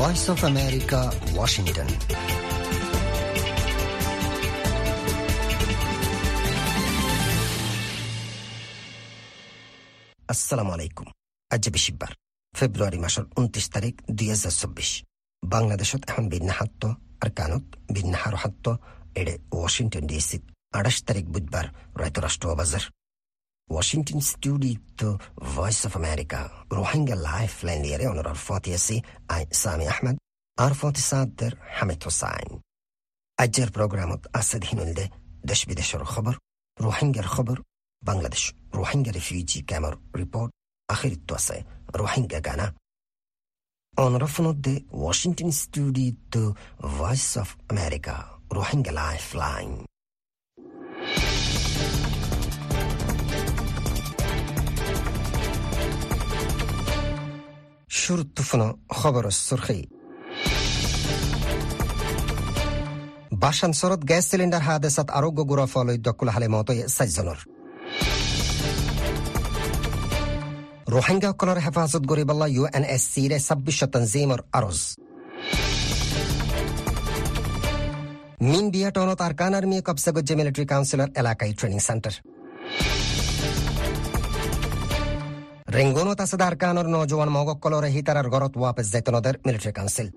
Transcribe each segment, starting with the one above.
Voice of America Washington আসসালামু আলাইকুম আজ বেশিবার ফেব্রুৱাৰী মাসৰ উনত্ৰিশ তাৰিখ দুই হাজাৰ চৌব্বিছ বাংলাদেশত এখন বিন্যাহাত্য আর কানত বিন্যাহার হাত্য এড়ে ওয়াশিংটন ডিসিত আঠাশ তারিখ বুধবার, রায়তরাষ্ট্র বাজার। Washington studio Voice of America روحنجا لايف لين ليري ونور الفاتيسي اي سامي احمد ارفاتي صادر حمد حسين اجر برنامج اسد هنولده دش بدشر خبر روحنجا الخبر بنغلاديش روحنجا ريفيجي كامر ريبورت اخر التوسع روحنجا غانا On رفنود دي Washington studio Voice of America روحنجا لايف لاين شرطفنا خبر السرخي বাসানচৰত gas cylinder হাদেশত আৰোগ্য গুড়া ফলৈ দকুল হালে মতই চাৰিজনৰ ৰোহিংগাসকলৰ হেফাজত কৰিবলৈ ইউ এন এছ চিৰে ছাব্বিছ তঞ্জিমৰ আৰজ মিন বিয়া টাউনত আৰকান আৰ্মীয়ে কব্জা গজ্জে মিলিটাৰী কাউন্সিলৰ এলেকাই ট্ৰেইনিং চেণ্টাৰ রেঙ্গুনত আছে দারকানোর নজওয়ান মগক্কলরে হিতারার গরত ওয়াপেস জেতনদের মিলিটারি কাউন্সিল।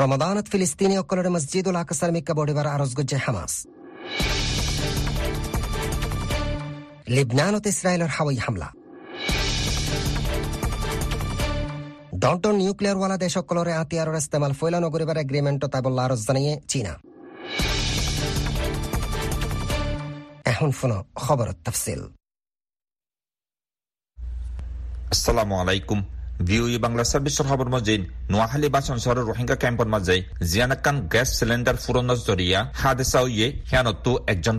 রমাদানত ফিলিস্তিনি অক্কলরে মসজিদুল আকসার মিক্কা বডিবার আরজ লিবনানত ইসরায়েলের হাওয়াই হামলা। ডন্টন নিউক্লিয়ার ওয়ালা দেশকলরে আতিয়ারর ইস্তেমাল ফৈলানো করিবার এগ্রিমেন্ট তাইবল্লা আরজ জানিয়ে চীনা। শোনো খবর তফসিল আসসালামু আলাইকুম ভিওই বাংলা সার্ভিসৰ খবৰ চহৰৰ ৰোহিংগা কেম্পৰ মাজে জিয়ানাকান গেছ চিলিণ্ডাৰ জৰিয়া হাদেচাউয়ে সিয়ানতো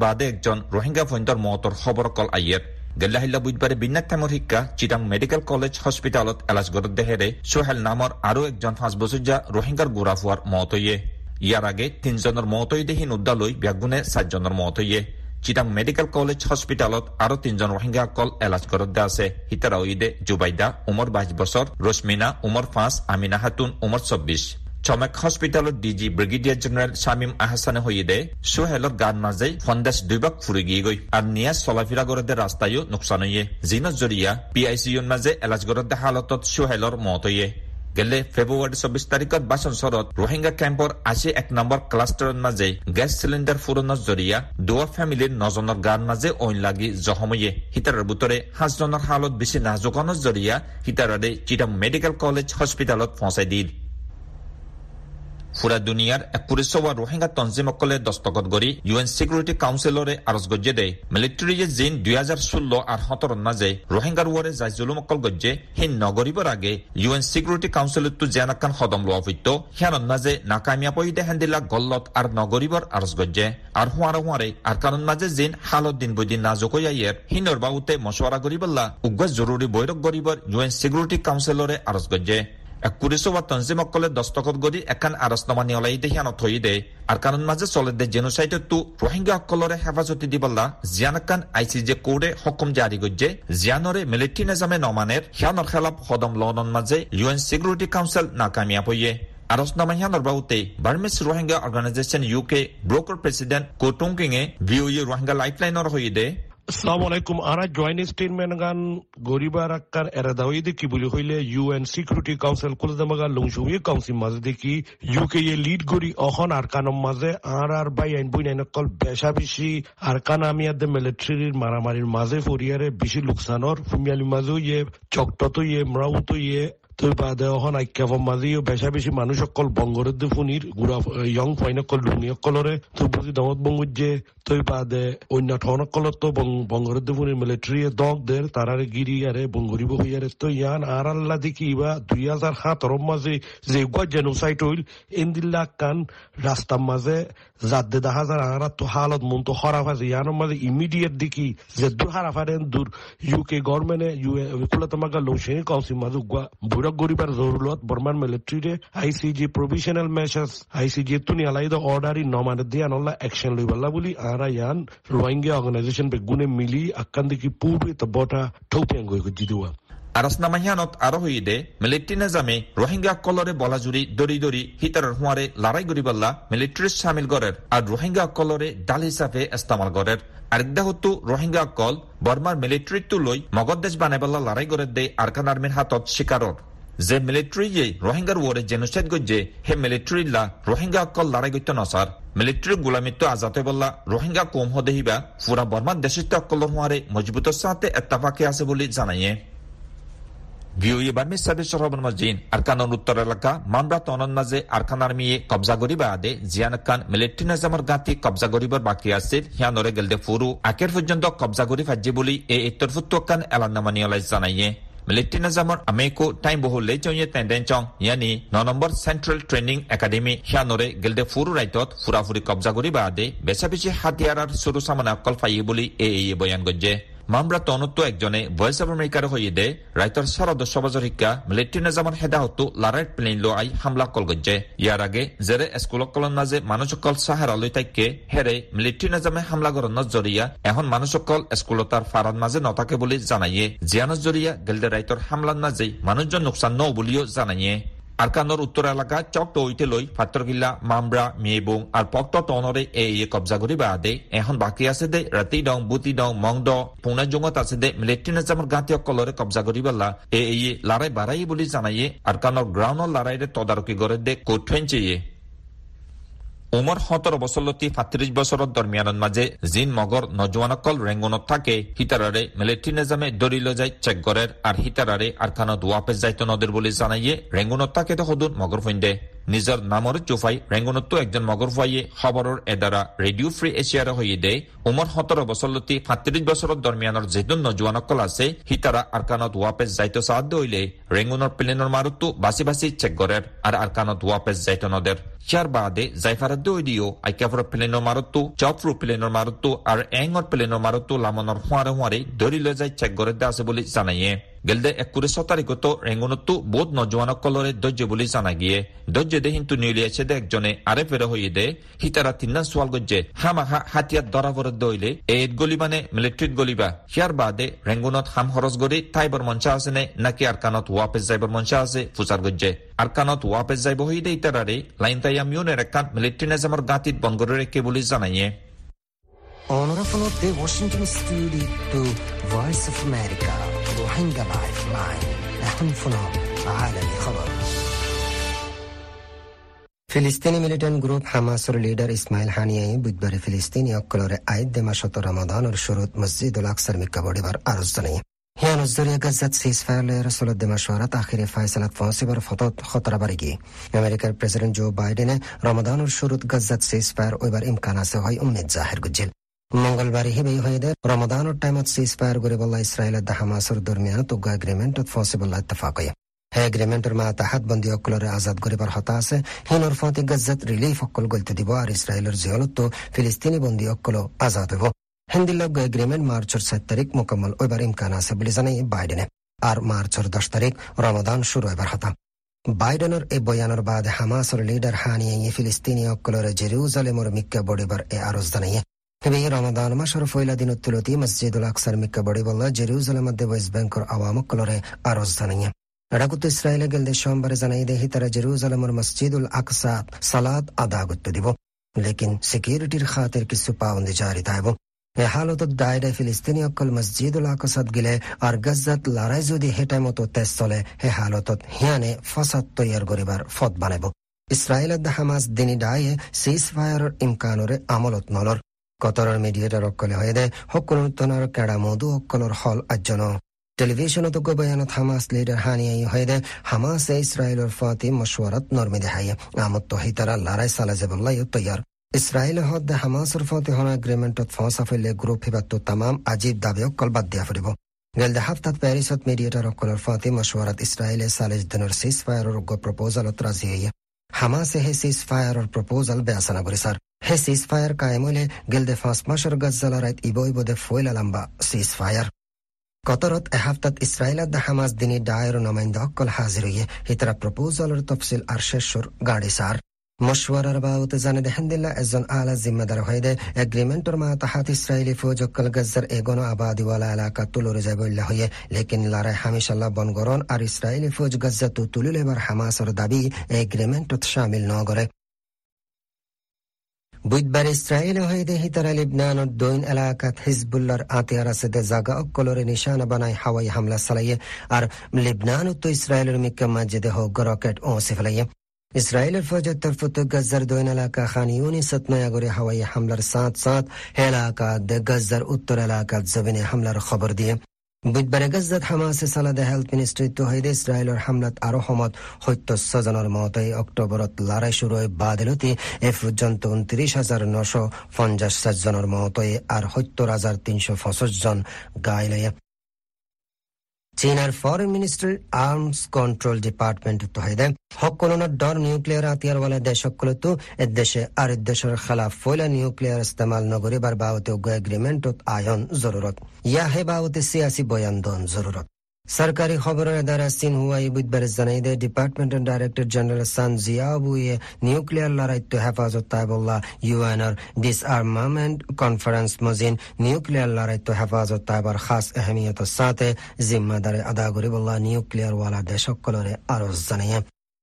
বাদে ৰোহিংগা মহতৰ খবৰ কল আইয়ের গেল্লাহিল্লা বুধবাৰে টাইমৰ শিক্ষা চিটাং মেডিকেল কলেজ হস্পিটালত এলাজগড়ত দেহেৰে সোহেল নামৰ আৰু একজন পাঁচ বছৰীয়া ৰোহিংগাৰ গুৰা হোৱাৰ মহতয়ে ইয়াৰ আগে তিনিজনৰ মহতই উদ্দালৈ ব্যাগুণে চাৰিজনৰ মহতয়ে চিটাং মেডিকেল কলেজ হস্পিটালত আৰু তিনজন ৰোহিংগাসকল এলাজ ঘৰত আছে হিতাৰা ঈদে জুবাইদা উমৰ বাইশ বছৰ ৰশ্মিনা উমৰ পাঁচ আমিনা হাতুন উমৰ চৌব্বিছ চমেক হস্পিটালত ডিজি ব্ৰিগেডিয়াৰ জেনেৰেল শামিম আহাসানে হইদে সোহেলত গান মাজে ফন্দাস দুইবাক ফুৰি গিয়ে গই আর নিয়াজ চলাফিরা গরদে রাস্তায়ও নোকসান হইয়ে জিনত জরিয়া পি আই চি ইউর মাঝে এলাজ গরদে হালতত সোহেলর মত হইয়ে গেলে ফেব্ৰুৱাৰী চৌবিশ তাৰিখত বাসন চহৰত ৰোহিংগা কেম্পৰ আজি এক নম্বৰ ক্লাষ্টাৰৰ মাজে গেছ চিলিণ্ডাৰ ফুৰণৰ জৰিয়া দুৱাৰ ফেমিলিৰ নজনৰ গান মাজে অইন লাগি জহময়ে। হিতাৰৰ বুটৰে সাতজনৰ হালত বেছি নাজুকনৰ জৰিয়া সীতাৰাৰে চিটাং মেডিকেল কলেজ হস্পিটেলত পहुঁচাই দিল। ফুৰা দুনিয়াৰ এক পুলিচৱা ৰোহিংগা তঞ্জিমসকলে দস্তখত কৰি ইউ এন ছিকিউৰিটি কাউন্সিলৰে আৰজ গজ্জে দে মিলিটাৰীয়ে জিন দুই হাজাৰ ষোল্ল আৰু সোতৰৰ মাজে ৰোহিংগাৰ ৱাৰে যাই জুলুমসকল গজ্জে সেই নগৰীবৰ আগে ইউ এন ছিকিউৰিটি কাউন্সিলতো জেনাকান সদম লোৱা সত্য সিয়ানৰ মাজে নাকামিয়া পইদে হেন্দিলা গল্লত আৰু নগৰীবৰ আৰজ গজ্জে। আৰু হোৱাৰে হোৱাৰে আৰু কারণ মাঝে জিন হালত দিন বদিন নাজুকৈ আইয়ের হিনর বাউতে মশওয়ারা করিবল্লা উগ্র জরুরি বৈঠক করিবর ইউ এন ছিকিউরিটি কাউন্সিলরে আরজ গজ্জে। কুরিসো বা তঞ্জিমকলে দস্তখত গদি নিয়লাই দেহিয়ানত থৈ দে। আর কারণ মাঝে চলে দে জেনোসাইটত তু রোহিঙ্গা সকলরে হেফাজতি দিবল্লা। জিয়ানাকান আই সি জে কোর্টে হকুম জারি গজ্জে। জিয়ানরে মিলিটারি নিজামে নমানের হিয়ানর খেলাপ সদম লনন মাঝে ইউ এন সিকিউরিটি কাউন্সিল নাকামিয়া পইয়ে। আরসনামা হিয়ানর বাউতে বার্মিস রোহিঙ্গা অর্গানাইজেশন ইউকে ব্রোকার প্রেসিডেন্ট কোটুংকিং এ ভিওই রোহিঙ্গা লাইফলাইনর হই আসসালামু আলাইকুম জয়েন্ট স্টেটমেন্ট গান গরিবার আক্কার এরা দাওয়াই দেখি বলি হইলে ইউএন সিকিউরিটি কাউন্সিল কুলদামাগা লংসুই কাউন্সিল মাঝে দেখি ইউকে এ লিড গরি অহন আর কানম মাঝে আর আর বাই কল বেশা বেশি আর কান আমি আদে মিলিটারির মারামারির মাঝে ফরিয়ারে বেশি লোকসানর ফুমিয়ালি মাঝে চকটত মরাউত তই বাদে অহন আইক্যাফম মাঝেও বেশা বেশি মানুষ অকল বঙ্গরের ফুনির, গুড়া ইয়ং ফাইন অকল লুনি অকলরে বুঝি দমত বঙ্গুজে তই বাদে অন্য ঠন অকলত তো বঙ্গরের ফুনির মিলিটারি দগ দের, তারারে গিরি আরে, বঙ্গরিব হইয়ারে তো ইয়ান আর আল্লাহ দেখি ইবা দুই হাজার সাতর মাঝে যে গুয়া জেনোসাইট হইল এন্দিল্লা কান রাস্তার মাঝে জাদ্দে দেখা যায় আর তো হালত মন তো খারাপ আছে ইয়ানোর মাঝে ইমিডিয়েট দেখি যে দূর হারাফারেন দূর, ইউকে গভর্নমেন্টে ইউ কুলা তোমাকে লৌসেনি কাউন্সিল মাঝে গুয়া গরিবার জরুরত বর্মান মিলিটারিরে আইসিজি প্রভিশনাল মেশার্স আইসিজি তুনি আলাইদা অর্ডারি নমানে দিয়ে আনলা অ্যাকশন লইবাল্লা বলি আরা রোহিঙ্গা অর্গানাইজেশন বে গুনে মিলি আক্কান দেখি পূর্বে তো বটা ঠৌপিয়াং গই মিলিটারি নিজামে রোহিঙ্গা কলরে বলাজুরি দরি দরি হিতারর হুয়ারে লড়াই গরিবাল্লা মিলিটারি সামিল গরের আর রোহিঙ্গা ডাল হিসাবে ইস্তেমাল গরের আরেকদা হতো রোহিঙ্গা কল বর্মার মিলিটারিটো লই মগদ দেশ বানাইবাল্লা লড়াই গরের দে আরকান আর্মির হাতত শিকারর যে মিলিটারি যে রোহিঙ্গার ওরে জেনোসাইড গজ্জে হে মিলিটারি লা রোহিঙ্গা কল লড়াই গইতে নসার মিলিটারি গুলামিত্ব আজাতে বললা রোহিঙ্গা কম হদেহিবা ফুরা বর্মার দেশিত অকলর হওয়ারে মজবুত সাথে এত্তাফাকে আছে বলে জানাইয়ে ভিওই বার্মি সার্ভিস সরবন মজিন আরকানন উত্তর এলাকা মামরা তনন মাঝে আরকান আর্মিয়ে কবজা করিবা আদে, জিয়ান খান মিলিটারি নিজামর গাঁতি কবজা করিবার বাকি আছে হিয়া নরে গেলদে ফুরু আকের পর্যন্ত কবজা করি ফাজ্জি বলি এ ইত্তরফুত্ত খান এলান্নামানি জানাইয়ে মিলিটারি নিজামর আমেকো টাইম বহু লে ye তেন্ডেন chong yani ন নম্বর সেন্ট্রাল ট্রেনিং একাডেমি নরে গেলদে ফুরু রাইতত ফুরাফুরি কবজা করিবা আদে বেচা বেশি হাতিয়ার সরু সামানা কল ফাইয়ে বলি বয়ান তনত্ব একজনে ভয়েস অব আমেরিকার দে রাইতর সরদ সবজর শিক্ষা মিলিটারি নিজামর হেদাহতো লারাইট প্লেন লো আই হামলা কল গজ্জে ইয়ার আগে জেরে স্কুল কলন মাঝে মানুষকল সাহারা লই তাইকে হেরে মিলিটারি নিজামে হামলা করার জরিয়া এখন মানুষকল স্কুলতার ফারাদ মাঝে নথাকে বলে জানাইয়ে। জিয়ানর জরিয়া গেলদে রাইতর হামলার নাজে মানুষজন নোকসান ন বলিও জানাইয়ে। আরকানোর উত্তর এলাকা চক টইতে লই ফাত্রকিল্লা মামরা মেবুং আর পক্ত টনরে এ ইয়ে কবজা করি বাদে এখন বাকি আছে দে রাতি ডং বুতি ডং মং দ পুনা জঙ্গত আছে দে মিলিটারি নেজামর গাঁতি অকলরে কবজা বেলা এ ইয়ে লড়াই বাড়াই বলি জানাইয়ে আরকানোর গ্রাউন্ডর লড়াইরে তদারকি করে দে কোট উমর সতৰ বছৰলতি সাতত্ৰিশ বছৰৰ দৰমিয়ানৰ মাজে জিন মগৰ নজোৱানসকল ৰেংগুনত থাকে। হিতাৰাৰে মিলিটাৰী নিজামে দৰি লৈ যায় চেক গড়েৰ আৰু হিতাৰাৰে আৰখানত ৱাপেজ যাইতো নদীৰ বুলি জানাইয়ে ৰেংগুনত থাকে সদুন মগৰ ফৈন্দে নিজৰ নামৰ জোফাই ৰেংগুনতো একজন মগৰ ফুৱাইয়ে খবৰৰ এদাৰা ৰেডিঅ' ফ্ৰী এছিয়াৰে হৈয়ে দে উমৰ সোতৰ বছৰলতি সাতত্ৰিশ বছৰৰ দৰমিয়ানৰ যিজন নজৱানকল আছে। সিতাৰা আৰকানত ৱাপেজ যাইতো চাহাদ দইলে ৰেংগুনৰ প্লেনৰ মাৰুতো বাচি বাচি চেক গড়েৰ আৰু আৰকানত ৱাপেজ যাইতো নদের। ইয়াৰ বাদে জাইফারাদ্দ দিও আইকাফর প্লেনৰ মারতো চফরু প্লেনৰ মারতো আর এঙর প্লেনৰ মারতো লামনৰ হুঁয়ারে হুঁয়ারে ধরি লৈ যাই চেক গড়ে আছে বুলি জানাইয়ে গেলদে একুরে তারিখত রেঙ্গুনতো বহুত নজওয়ানকলরে দজ্জে বুলি জানা গিয়ে দজ্জে দে হিন্তু নিউলিয়াছে দে একজনে আরে ফেরে হইয়ে দে। হিতারা তিন্না সোয়াল গজ্জে। হামাহা হাতিয়ার ধরা ফরত দইলে এদ গলি মানে মিলিট্রিত গলিবা। হিয়ার বাদে রেঙ্গুনত হাম খরচ গড়ি তাইবর মঞ্চা আছে নে? নাকি আর কানত ওয়াপেস যাইবর মঞ্চা আছে? ফুসার গজ্জে। আর কানত ওয়াপেস যাইব হই দে ইতারারে লাইন তাইয়াম ইউনের একান মিলিট্রি নেজামর গাঁতিত বনগরে রেখে বুলি জানাইয়ে। Onorevole the Washington Studio to Voice of America روحينجا لايف لاين এখন শোনো عالمي خبر ফিলিস্তিনি মিলিটেন্ট গ্রুপ হামাসর লিডার ইসমাইল হানিয়াই বুধবারে ফিলিস্তিনি অক্কলরে আইদ দেমাশত রমাদানর শুরুত মসজিদুল আকসার মিক্কা বডিবার আরজ জানাই هي نزدوريا قزت سيس فاير لرسول الدمشورات آخر فايسلات فانسي بر فطوت خطر برگی امریکا প্রেসিডেন্ট জো বাইডেনে রমাদানুর শুরুত গজ্জাত সিজ ফায়ার ওইবার ইমকান আছে হয় উম্মিদ জাহির গুজিল মঙ্গলবাৰে হিবেই হয়দে ৰমাদানৰ টাইমত চিজ ফায়াৰ কৰিবলা ইছৰাইলত দা হামাছৰ দৰমিয়ান তুগা এগ্ৰিমেণ্টত ফচিবলা ইত্তেফাক হয়। হে এগ্ৰিমেণ্টৰ মা তাহাত বন্দী অকলৰে আজাদ কৰিবৰ হতা আছে। হিনৰ ফতি গজ্জাত ৰিলিফ অকল গলতে দিব আৰু ইছৰাইলৰ জিয়লতো ফিলিস্তিনী বন্দী অকলো আজাদ হব। হিন্দিলগ এগ্রিমেন্ট মার্চের সাত তারিখ মোকাম্মল ওইবার ইমকান আছে বলে জানাই বাইডেনে। আর মার্চের দশ তারিখ রমাদান শুরু এবার হতা। বাইডেনের এই বয়ানের বাদে হামাসের লিডার হানিয়ে ফিলিস্তিনি অকলরে জেরুজালেমর মিক্কা বড়িবার এ আরজ জানাইয়ে। তুলতি মসজিদুল আকসার মিক্কা বড়ি বল্লা জেরুজালেম মধ্যে ওয়েস্ট ব্যাংকর আওয়াম অকলরে আরজ জানাইয়ে এডাকুত ইসরায়েলে গেলদে সোমবারে জানাই দেহি তারা জেরুজালেমর মসজিদুল আকসাত সালাদ আদা করতে দিব লেকিন সিকিউরিটির খাতের কিছু পাবন্দি জারি থাকব এ হালতত দায়রে ফিলিস্তিনি অকল মসজিদুল আকসাদ গিলে আর গজ্জাত লড়াই যদি হেটাই মতো তেজ চলে হে হালতত হিয়ানে ফসাদ তৈয়ার করিবার ফদ বানাব ইসরায়েলত হামাস দিনী ডায়ে সিজ ফায়ারের ইমকানরে আমলত নলর হয়ে দে সকলোতনৰ কেডা মধু অকলৰ হল আজ্জন। টেলিভিশনত বয়ানত হামাস লিডার হানিয়াই হয়ে হামাসে ইসরায়েলের ফাতি মশওয়ারত নরমি দেহাই আমত তহিতারা লড়াই সালা জেবল্লাই তৈয়ার। ইসরায়েল হদ্দে হামাসের ফাতি হন এগ্রিমেন্টত ফসা ফেলে গ্রুপ হিবাত্ত তামাম আজীব দাবি অকল বাদ দিয়া ফুরিব। গেলদে হাফতাত প্যারিসত মিডিয়েটার অকলৰ ফাতি মশওয়ারত ইসরায়েলে সালেজ দিনৰ সিজ ফায়াৰৰ প্ৰপোজালত ৰাজি হইয়া। হামাসে হে সিজ ফায়াৰৰ প্ৰপোজাল বেয়াসানা কৰিছাৰ হে সিজ ফায়ার কায়েম হইলে গেলদে পাঁচ মাসের গজ্জালারাইত ইবো ইবদে ফয়লা লম্বা সিজ ফায়ার কতরত এহাফতাত ইসরায়েলত দা হামাস দিনী ডায়ের নমাইন্দ অকল হাজির হইয়ে হিতরা প্রপোজালের তফসিল আর শেষর গাড়ি সার مشورر باوت زند هندلا ازن آلا জিম্মাদার হয়ে এগ্রিমেন্টর মা তাহাত ইসরায়েলি ফৌজ অক্কল গজ্জার এগোনো আবাদি ওয়ালা এলাকা তুলুরে যাবল্লা হয়ে লেকিন লারাই হামিশাল্লাহ বনগরন আর ইসরায়েলি ফৌজ গজ্জা তু তুলুল এবার হামাসর দাবি এগ্রিমেন্টত শামিল নগরে বুধবার ইসরায়েল হইদে হিতারা লিবনানত দৈন এলাকাত হিজবুল্লার আতিয়ার আছে জাগা অকলরে নিশানা বানাই হাওয়াই হামলা চালাইয়ে আর লিবনানত ইসরায়েলের মিক্কা মসজিদে হোক রকেট ও ফেলাইয়ে ইসরায়েলের ফৌজের তরফ গজ্জার দৈন এলাকা খান ইউনিসত নয়াগরে হাওয়াই হামলার সাত সাত এলাকা গজ্জার উত্তর এলাকাত জমিনে হামলার খবর দিয়ে। বুধবাৰে গজ্জাত হামাছে চালাদে হেল্থ মিনিষ্ট্ৰীটো হৈদে ইছৰাইলৰ হামলাত আৰু সমত সত্য ছজনৰ মতে অক্টোবৰত লৰাই চুৰৈ বাদিলতি। এ পৰ্যন্ত ঊনত্ৰিশ হাজাৰ নশ পঞ্চাশ সাতজনৰ মতে আৰু সত্তৰ হাজাৰ তিনশ পঁচিছ জন গাইলে চীনাৰ ফরেন মিনিষ্ট্ৰীৰ আৰ্মছ কন্ট্ৰোল ডিপাৰ্টমেণ্ট তহিদে সকলোনৰ ডৰ নিউক্লিয়াৰ হাতিয়াৰৱালা দেশসকলতো দেশে আর দেশের খেলাফ ফয়লা নিউক্লিয়ার ইস্তেমাল নকৰিবাৰ বাবতে এগ্ৰিমেণ্টত আয়ন জরুরত ইয়াহে বাবতে চিয়াচী বয়ান দন জৰুৰত সরকারি খবরের দ্বারা সিনহুয়াই বুধবার জানাই দে ডিপার্টমেন্টের ডাইরেক্টর জেনারেল সান জিয়াবুয়ে নিউক্লিয়ার লড়াইত্য হেফাজত তাইবুল্লাহ ইউএনর ডিসআর্মামেন্ট কনফারেন্স মজিন নিউক্লিয়ার লড়াইত্য হেফাজত তাইবার খাস আহমিয়তের সাথে জিম্মাদারে আদা করিবুল্লাহ নিউক্লিয়ার ওয়ালা দেশকলরে আরজ জানাইয়ে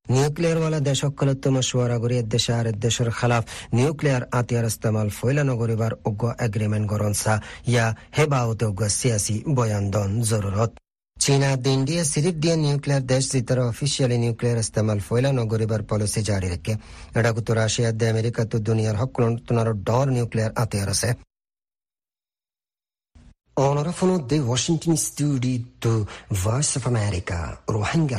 নিউক্লিয়ার ওয়ালা দেশকলত্ব মশুয়ারা করি দেশে আর দেশের খেলাফ নিউক্লিয়ার আতিয়ার ইস্তেমাল ফৈলানো করিবার উগ্র এগ্রিমেন্ট গরনসা ইয়া হেবাউতে উগ্র সিয়াসি বয়ান দন জরুরত চীনা দিয়ে সিরিপ দিয়ে নিউক্লিয়ার দেশ জিতার অফিসিয়ালি নিউক্লিয়ার ইস্তেমাল ফয়লা নগরিবার পলিসি জারি রেখে। এটা তো রাশিয়া দে আমেরিকা তো দুনিয়ার হক তোমার ডর নিউক্লিয়ার আতিয়ার আছে। Onorevole de Washington Studio to Voice of America, Rohingya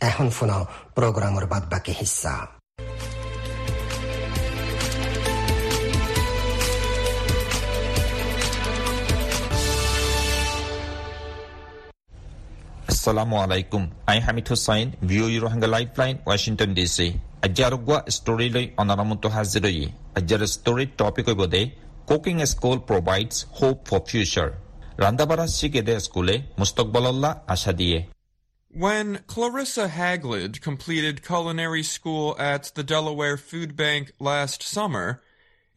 এখন শোনাও প্রোগ্রামের বাদ বাকি হিস্সা Assalamu alaikum. I'm Hamid Hussain, VOA Rohingya Lifeline, Washington DC. আজি আৰোগ্য ষ্টৰীলৈ অনাৰামন্ত হাজিৰয়ে আজিৰ ষ্টৰীৰ টপিক হ'ব the cooking school provides hope for future ৰান্দাবাৰা শিকে স্কুলে মুস্তকবলল্লা আশা দিয়ে When Clarissa Haglid completed culinary school at the Delaware Food Bank last summer,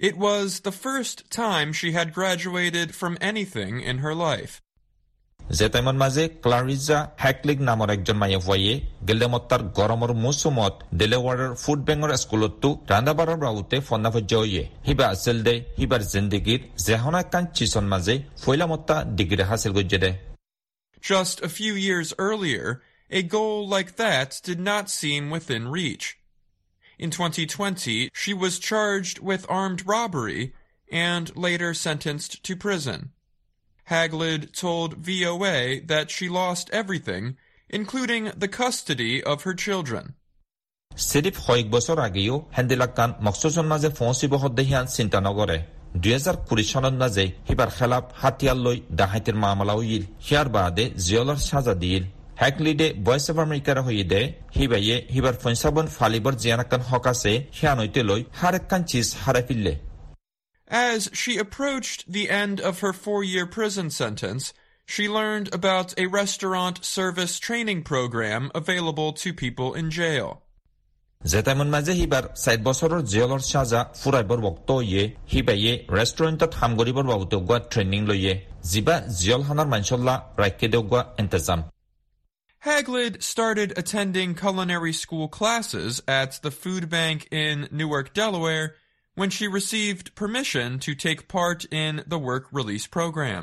it was the first time she had graduated from anything in her life. জেটাইমৰ মাজে ক্লাৰিজা হেকলিগ নামৰ একজন মায়ে গেলেমত্তাৰ গৰমৰ মৌচুমত ডেলেৱাৰৰ food বেংকৰ স্কুলতো ৰান্ধাবাৰৰ বাবুতে ফন্নাভজ্য হৈয়ে সিবা আছিল দে সিবাৰ জিন্দগীৰ জেহনা কান চিচন মাজে ফৈলামত্তা degree হাচিল গজ্জে they Just a few years earlier, a goal like that did not seem within reach. In 2020, she was charged with armed robbery and later sentenced to prison. Haglid told VOA that she lost everything, including the custody of her children. চিৰিফ কয়েক বছৰ আগেও হেন্দিলাকান মকচুচৰ মাজে ফৌচি বহত দেহিয়ান চিন্তা নকৰে দুহেজাৰ কুড়ি চনত মাজে সিবাৰ খেলাপ হাতিয়াৰ লৈ ডাহাইতিৰ মামলা উইল সিয়াৰ বাদে জিয়লৰ সাজা দিল হেকলিডে ভয়েস অফ আমেরিকার হইদে হিবাইয়ে হিবার ফৈসাবন ফালিবর জিয়ানাকান হকাছে হিয়ানইতে লৈ হারেকান চিজ হারে ফিললে As she approached the end of her four-year prison sentence, she learned about a restaurant service training program available to people in jail. জেতাইমন মাজে সিবাৰ চাৰি বছৰৰ জেলৰ চাজা ফুৰাইবৰ বক্ত ইয়ে সিবাইয়ে ৰেষ্টুৰেণ্টত কাম কৰিবৰ বাবুতে গোৱা ট্ৰেইনিং লৈয়ে যিবা জিয়লখানাৰ মাঞ্চল্লা ৰাখে দেওগোৱা ইন্তজাম Haglid started attending culinary school classes at the food bank in Newark, Delaware, when she received permission to take part in the work release program.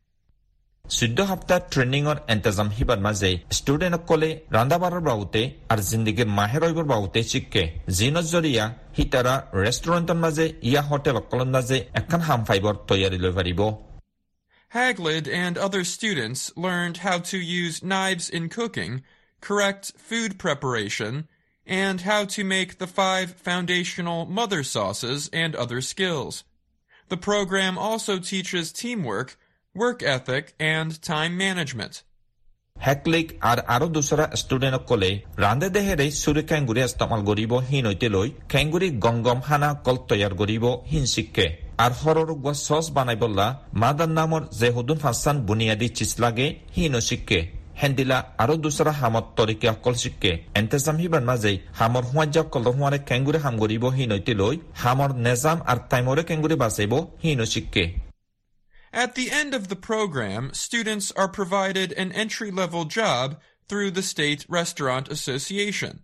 চৈধ্য সপ্তাহ ট্ৰেইনিঙৰ এণ্টাজাম হিবাৰ মাজে ষ্টুডেণ্টসকলে ৰন্ধা বাঢ়াৰ বাবুতে আৰু জিন্দগীৰ মাহে ৰহিবৰ বাবুতে শিকে জিনৰ জৰিয়া সীতাৰা ৰেষ্টুৰেণ্টৰ মাজে ইয়া হোটেলসকলৰ মাজে এখন হাম ফাইবৰ তৈয়াৰী লৈ পাৰিব Haglid and other students learned how to use knives in cooking, correct food preparation, and how to make the five foundational mother sauces and other skills. The program also teaches teamwork work ethic, and time management. হেকলিক আৰু আৰু দুচৰা ষ্টুডেণ্টসকলে ৰান্ধে দেহেৰে চুৰি খেংগুৰি ইস্তেমাল কৰিব হিন ঐতে লৈ খেংগুৰি গংগম হানা call তৈয়াৰ কৰিব হিন শিকে আৰু সৰৰু গোৱা চচ বানাইবলা মাদান নামৰ যে হুদুন ফাঁচান বুনিয়াদী চিজ লাগে হিনো শিকে হেন্দিলা আৰু দুচৰা হামত তৰিকে অকল শিকে এন্তেজাম হিবাৰ মাজে হামৰ সোৱাজ্য কলৰ সোঁৱাৰে খেংগুৰি হাম কৰিব হিন ঐতে লৈ হামৰ নেজাম আৰু টাইমৰে খেংগুৰি বাচিব হিনো শিকে At the end of the program, students are provided an entry-level job through the State Restaurant Association.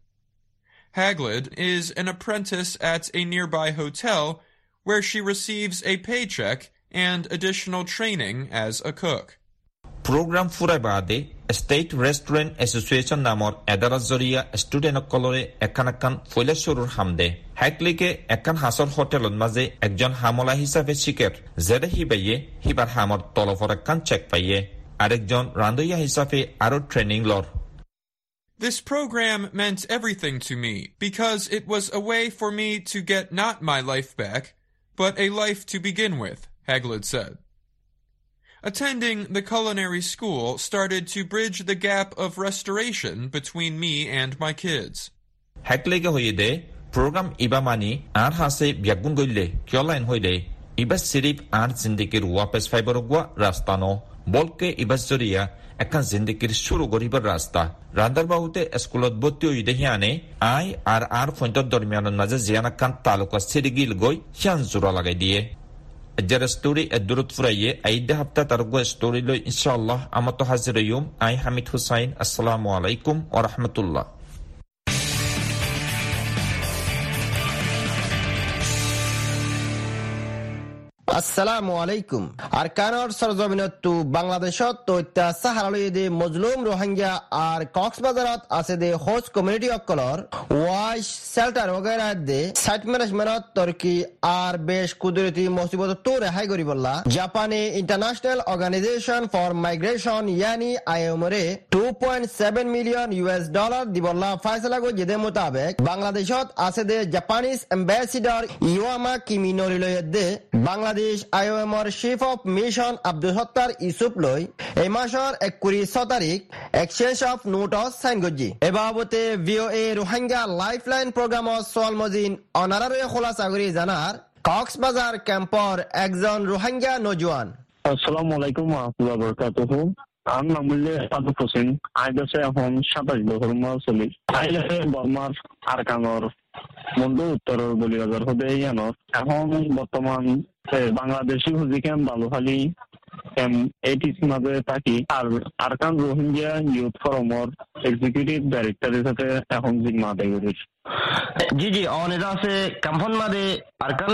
Haglid is an apprentice at a nearby hotel where she receives a paycheck and additional training as a cook. Program ফুৰাইবাদে state restaurant association নামৰ এডাৰৰ জৰিয়া ষ্টুডেণ্টসকলৰে এখন এখন ফৈলেশ্বৰৰ হামদে হেকলিকে এখন হাঁচৰ হোটেলৰ মাজে একজন হামলা হিচাপে শিকেৰ যেৰে সিবাইয়ে সিবাৰ হামৰ তলফৰ এখন চেক পাইয়ে আরেকজন ৰান্ধৈয়া হিচাপে আৰু ট্ৰেইনিং লৰ This program meant everything to me because it was a way for me to get not my life back, but a life to begin with, Haglid said. Attending the culinary school started to bridge the gap of restoration between me and my kids. Hoyede program iba mani ar hase byagun goille kyolain hoyde iba sirip ar zindikir wapes fiber gwa rastano বলকে ইবাজরিয়া এখন জিন্দিগির শুরু করিবার রাস্তা রান্দার বাহুতে স্কুলত ভর্তি হইতে হিয়ানে আই আর আর ফইন্টর দরমিয়ানের মাঝে জিয়ানাকান তালুকা সিরিগিল গই হিয়ান জোড়া লাগাই দিয়ে jara story adurut furaye aida hafta targo story lo inshallah amato hazir yum ay hamid hussein assalamu alaikum আসসালামু আলাইকুম। আর কানর সরজমিনতু বাংলাদেশত তৈত্যা সাহারালয়ে দে মজলুম রোহিঙ্গা আর কক্সবাজারত আছে দে হোস্ট কমিউনিটি অকলর। শেল্টার ওগেরা দে সাইট তরকি আর বেশ কুদরতি তো রেহাই জাপানে ইন্টারন্যাশনাল অর্গানাইজেশন ফর মাইগ্রেশন ইয়ানি আইএমরে 2.7 মিলিয়ন ইউএস ডলার দিবল্লা ফাইসলা গো যেদে মোতাবেক। বাংলাদেশত আছে দে জাপানিজ এম্বাসিডর ইওয়ামা কিমিনোরিলয়ে দে Bangladesh Bangladesh আইওএমর chief of mission Abdul Sattar Esoev লৈ এই মাসৰ এককুৰি ছ তাৰিখ এক্সচেঞ্জ অফ নোটস চাইন গজি এ বাবতে ভিঅ এ ৰোহিংগা লাইফ লাইন প্ৰগ্ৰামৰ মজিন অনারারে খোলা চাকরি জানার কক্সবাজার ক্যাম্পর একজন রোহিঙ্গা নজওয়ান আসসালামু আলাইকুম রহমতুল্লাহ বরকাতুহ। আমার নাম সাদুক হোসেন আইদাসে এখন সাতাশ বছর বর্মার উত্তর এখন বর্তমান বাংলাদেশি হুজি ক্যাম্প বালুখালী মাঝে থাকি আর আরকান ইউথ ফরমর এক্সিকিউটিভ ডাইরেক্টর হিসেবে এখন জিম্মা জি জি অনেদা আছে কাম্পন মাদে আরকান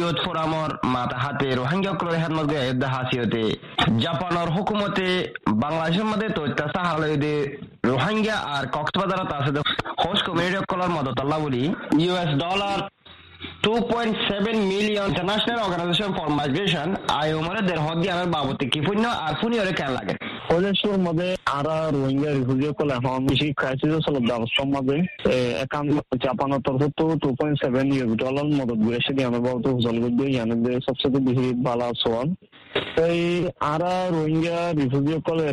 ইউথ ফোরামর মাতা হাতে রোহিঙ্গা ক্রয় হাত মধ্যে এদা হাসিয়তে জাপানের হুকুমতে বাংলাদেশের মধ্যে তো সাহালয়দে রোহিঙ্গা আর কক্সবাজারত আছে হোস্ট কমিউনিটি কলার মদত আল্লাহ বলি। US dollar 2.7 million international organisation for migration I ওমরে দের হদি আমার বাবতে কি পুণ্য আর পুনি ওরে কেন লাগে ওদের মধ্যে আরা রোহিঙ্গা রিফিউজি কলে এখন বেশি ক্রাইসিস চলত ব্যবস্থার মধ্যে একান জাপানের তরফ তো two point seven US dollar মদত গুয়েছে দিয়ে আমার বাবু হুজল করবে ইয়ানে সবচেয়ে বেশি ভালো সওয়াল এই আরা রোহিঙ্গা রিফিউজি কলে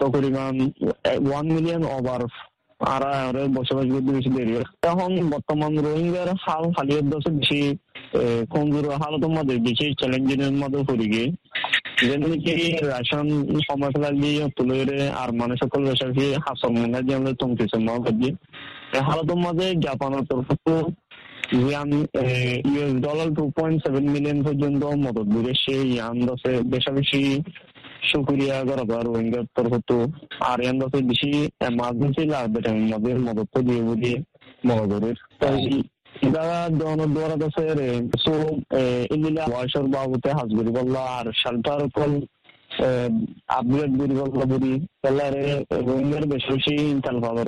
তকরিবান ওয়ান মিলিয়ন ওভার আরা বসবাস করতে বেশি দেরি এখন বর্তমান রোহিঙ্গার হাল হালিয়ার দশে বেশি কমজোর হালতের মধ্যে বেশি চ্যালেঞ্জিং মধ্যে পড়ি গিয়ে। রাশন লাগি তুলে আর মানে সকল সময় করছি। হালতের মধ্যে জাপানের US dollar two point seven million পর্যন্ত মদত সেই ইয়ান দশে বেশা বেশি শুক্রিয়া করা রোহিঙ্গার তরফতো আর ইয়ান দশে বেশি এমার্জেন্সি লাগবে মধ্যে মদত তো দিয়ে বুঝি মগরের যারা জন দ্বারা দশের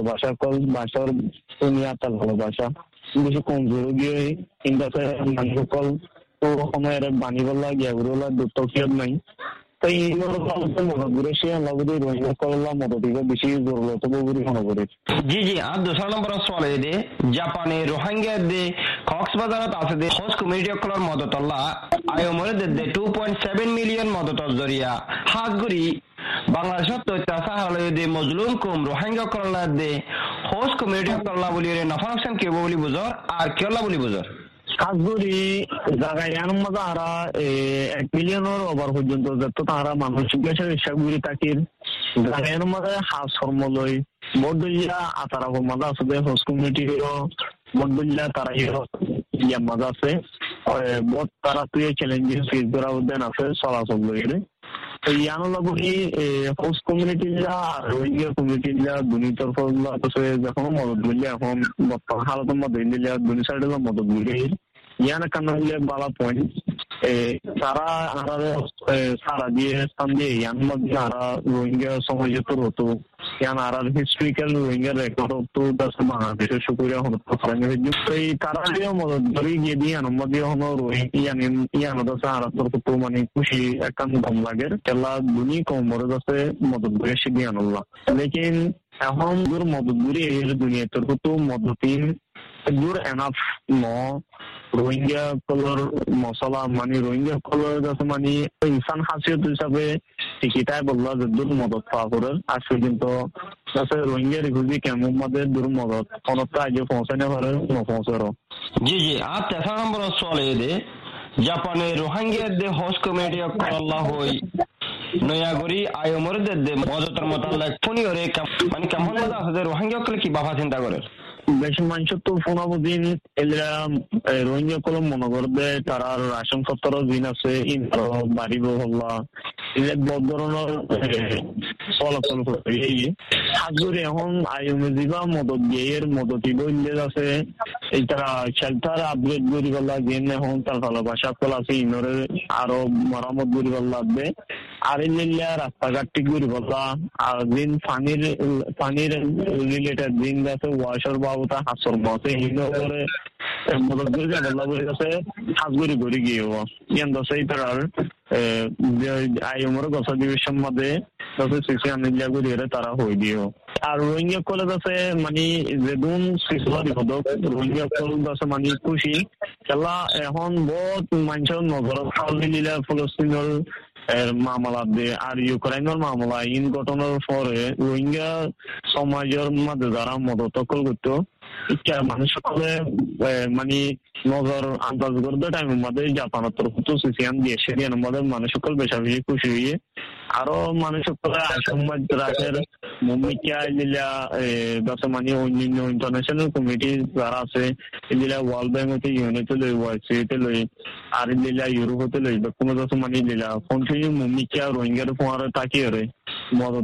ভাষা কল ভাষার তাল ভালো ভাষা বেশি কমজোর গিয়ে ইন্দাতে মানুষ কল তো সময়ের বাণী বললা গিয়া নাই আর দোসরা নম্বর সওয়াল দে জাপানে রোহিঙ্গা দে কক্সবাজারত আছে দে হোস কমিউনিটি অকলর মদতল্লা আয়মরে দে দে 2.7 মিলিয়ন বাংলাদেশত মজলুম কুম রোহিঙ্গা করলা দে হোস কমিউনিটি অকললা বলি রে নফাকশন কেব বলি আর কেলা জায়গায় এমন হারা এক মিলিয়নের ওভার পর্যন্ত যত তারা মানুষ গেছে ইচ্ছাগুলি তাকির। জায়গায় এমন আতারা মজা আছে, যে হোস কমিউনিটির বদলিয়া তারা ইয়া মজা আছে। বহুত তারা তুই ফেস করা উদ্যান আছে, চলাচল লইরে তো ইয়ানো লাগি হোস কমিউনিটিরা রোহিঙ্গা কমিউনিটিরা দুনি তরফ যখন মদত বললে এখন বর্তমান হালতের মধ্যে দিলে সাইডে মদত বলে ইয়ানা কান্না হইলে বালা পয়েন্ট তারা সারা দিয়ে স্থান দিয়ে ইয়ান মধ্যে আরা রোহিঙ্গা সমাজে তো হতো ইয়ান আরার হিস্ট্রিক্যাল রোহিঙ্গা রেকর্ড হতো দাস বাংলাদেশের সুকুরিয়া হতো ফারাঙ্গে এই তারা দিয়ে মদত ধরে গিয়ে দিয়ে আনন্দ দিয়ে হলো রোহিঙ্গা ইয়ান ইয়ান দাস আরা তোর তো মানে খুশি একান দম লাগের কেলা দুনি কম মরে দাসে মদত ধরে সে দিয়ে আনল্লা লেকিন এখন দূর মদত ধরে এর দুনিয়া তোর তো মদতিন দূর এনাফ ন রোহিঙ্গা মানে রোহিঙ্গা কলর কাছে মানে ইনসান হাসিয়ত হিসাবে যে দূর মদত পাওয়া করে রোহিঙ্গা রিফিউজি মধ্যে দূর মদত আগে পারে জি জি আর তেসরা নম্বর দে জাপানে রোহিঙ্গা দে হোস কমিটি করল্লা হই নয়াগরি আয়মর দে দে মজতর মোতাল্লাক ফুনিয়রে মানে কেমন মজা আছে রোহিঙ্গা কলে কি বাবা চিন্তা করে বেশি মানুষ তো ফোনাবদিন এরা রোহিঙ্গা কলম মনে করবে দিন আছে বাড়িব হল্লা বহুত ধরনের চলাচল মদত আছে। তারা শেল্টার আপগ্রেড করি এখন তার ভালোবাসা কল আছে ইনরে আরও মরামত করি লাগবে। আর ইল্লা রাস্তাঘাট ঠিক করি গল্লা আর দিন পানির পানির রিলেটেড দিন আছে ওয়াশার বা ওটা হাসর মতে হিনরে মদত করে যাবে বলে গেছে হাজগুড়ি ঘুরি গিয়ে ইয়ান দশ এই তার আইএমর গছ ডিভিশন মধ্যে দশে সিসি আনিলিয়া ঘুরি তারা হই দিও। আর রোহিঙ্গা কলেজ আছে মানে যেদুন শিশুয়ারি হদক রোহিঙ্গা কলেজ আছে মানে খুশি। খেলা এখন বহুত মানুষের নজর খাল দিলিলা ফলস্তিনের মামলা দিয়ে আর ইউক্রাইনের মামলা ইন ঘটনার পরে রোহিঙ্গা সমাজের মাঝে যারা মদত করতো মানুষ সকলে মানে নজর আন্দাজ করতে টাইমের মধ্যে জাপানের তরফ সিসিয়ান দিয়ে সেরিয়ানের মধ্যে মানুষ সকল বেশা বেশি খুশি হয়ে আরও মানুষ সকলে আশঙ্কাদ রাখের মুম্বিকা দিলা দশে মানে অন্যান্য ইন্টারন্যাশনাল কমিটি যারা আছে দিলা ওয়ার্ল্ড ব্যাংক হতে ইউনিট লই ওয়াইসিতে লই, আর দিলা ইউরোপ লই বেকুমে দশে মানে কন্টিনিউ মুম্বিকা রোহিঙ্গার ফোয়ারে তাকিয়ে রে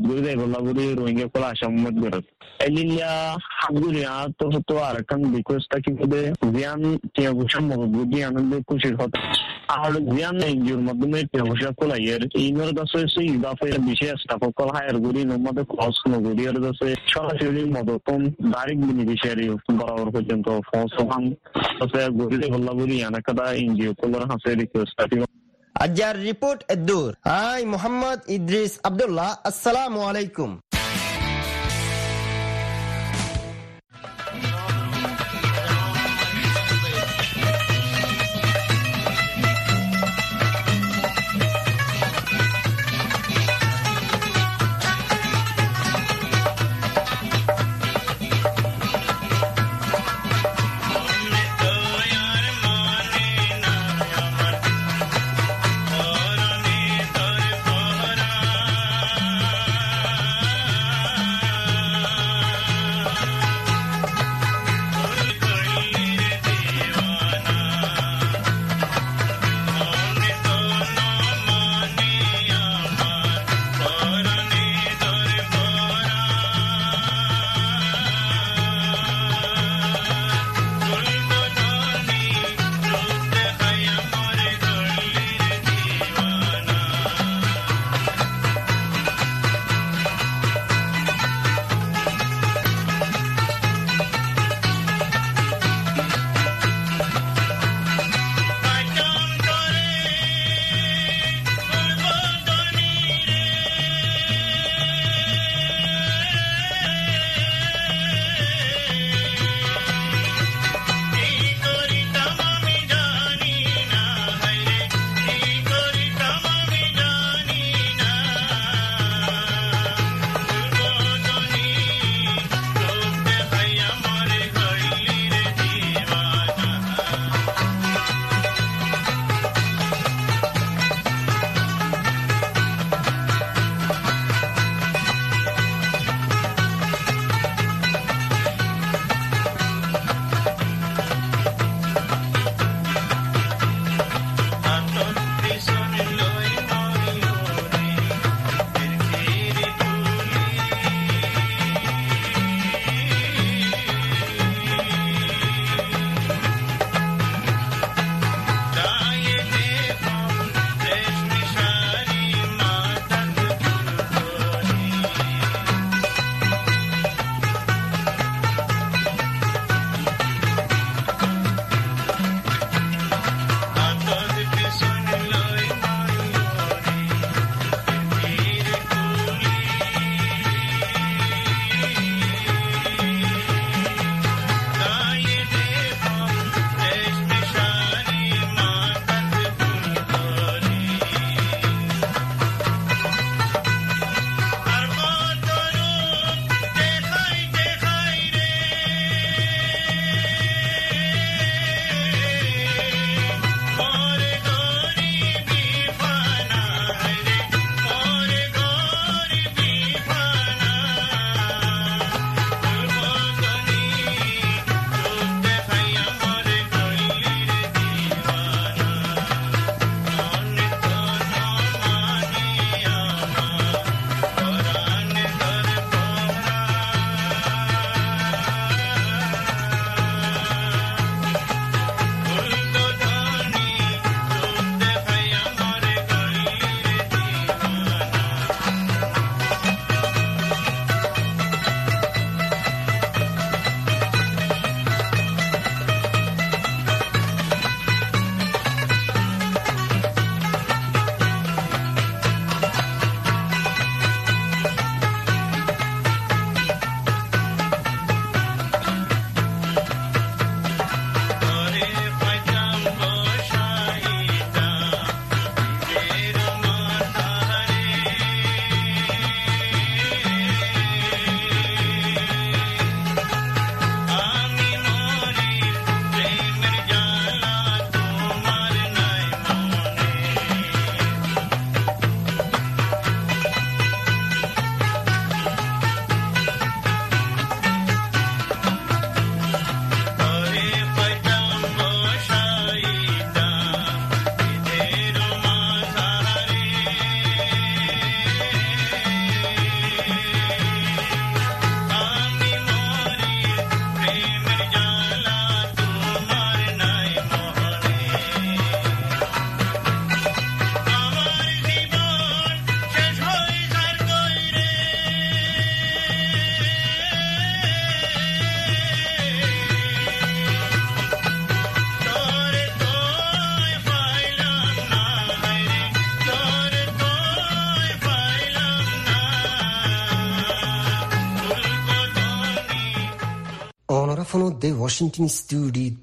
করে দেয় বলা করে রোহিঙ্গা কলা আশঙ্কাদ করে এলিলা হাগুরিয়া তো তো আর কান রিকোয়েস্টটা কি করে জিয়ান টিয়া বুঝার মদত বুদ্ধি আনন্দ খুশির হতে আর জিয়ান এনজিওর মাধ্যমে টিয়া বুঝা কোলাইয়ের ইনর দাসে সেই ইদাফে বিশেষ স্টাফ কল হায়ার করি নমাদে ক্রস কোন করি আর দাসে সরাসরি মদতম ডাইরেক্ট বেনিফিশিয়ারি বরাবর পর্যন্ত পৌঁছান দাসে গরিলে বললা বলি আনাকাদা এনজিও কলর হাসে রিকোয়েস্টটা আজার রিপোর্ট এদ্দুর আই মোহাম্মদ ইদ্রিস আবদুল্লাহ আসসালামু আলাইকুম।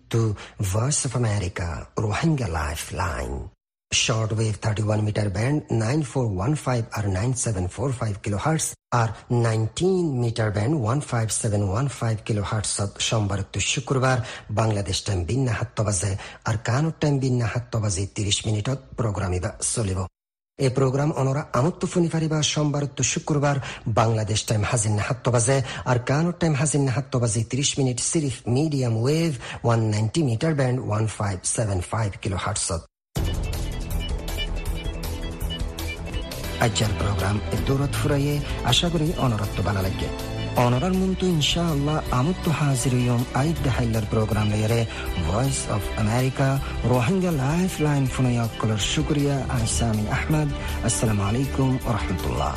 To voice of America Rohingya life line short wave thirty one metre band nine four one five R nineteen metre band one five সোমবার তো শুক্রবার বাংলাদেশ টাইম বিন্না সাত বাজে আর কানুর টাইম বিন্না সাত বাজে ত্রিশ মিনিটত প্রোগ্রাম ইবা চলিব এই প্রোগ্রাম অনরা আমত্ত পারিবা সোমবার তো শুক্রবার বাংলাদেশ টাইম হাজির সাত বাজে, আর কান টাইম হাজির সাত বাজে ত্রিশ minute সিরিফ medium wave one ninety metre band one five seven five kilo হার্টসত আজ্জার প্রোগ্রাম দূরত ফুরাইয়ে আশা করি অনরত্ব বানা লাগে অনরার muntu হাজির ইয়ম আইদ দেহাইলার প্রোগ্রাম লেয়ারে voice of America Rohingya life line ফুনাইয়া কলার শুক্রিয়া আইসামি আহমদ আসসালামু আলাইকুম ওরহমতুল্লাহ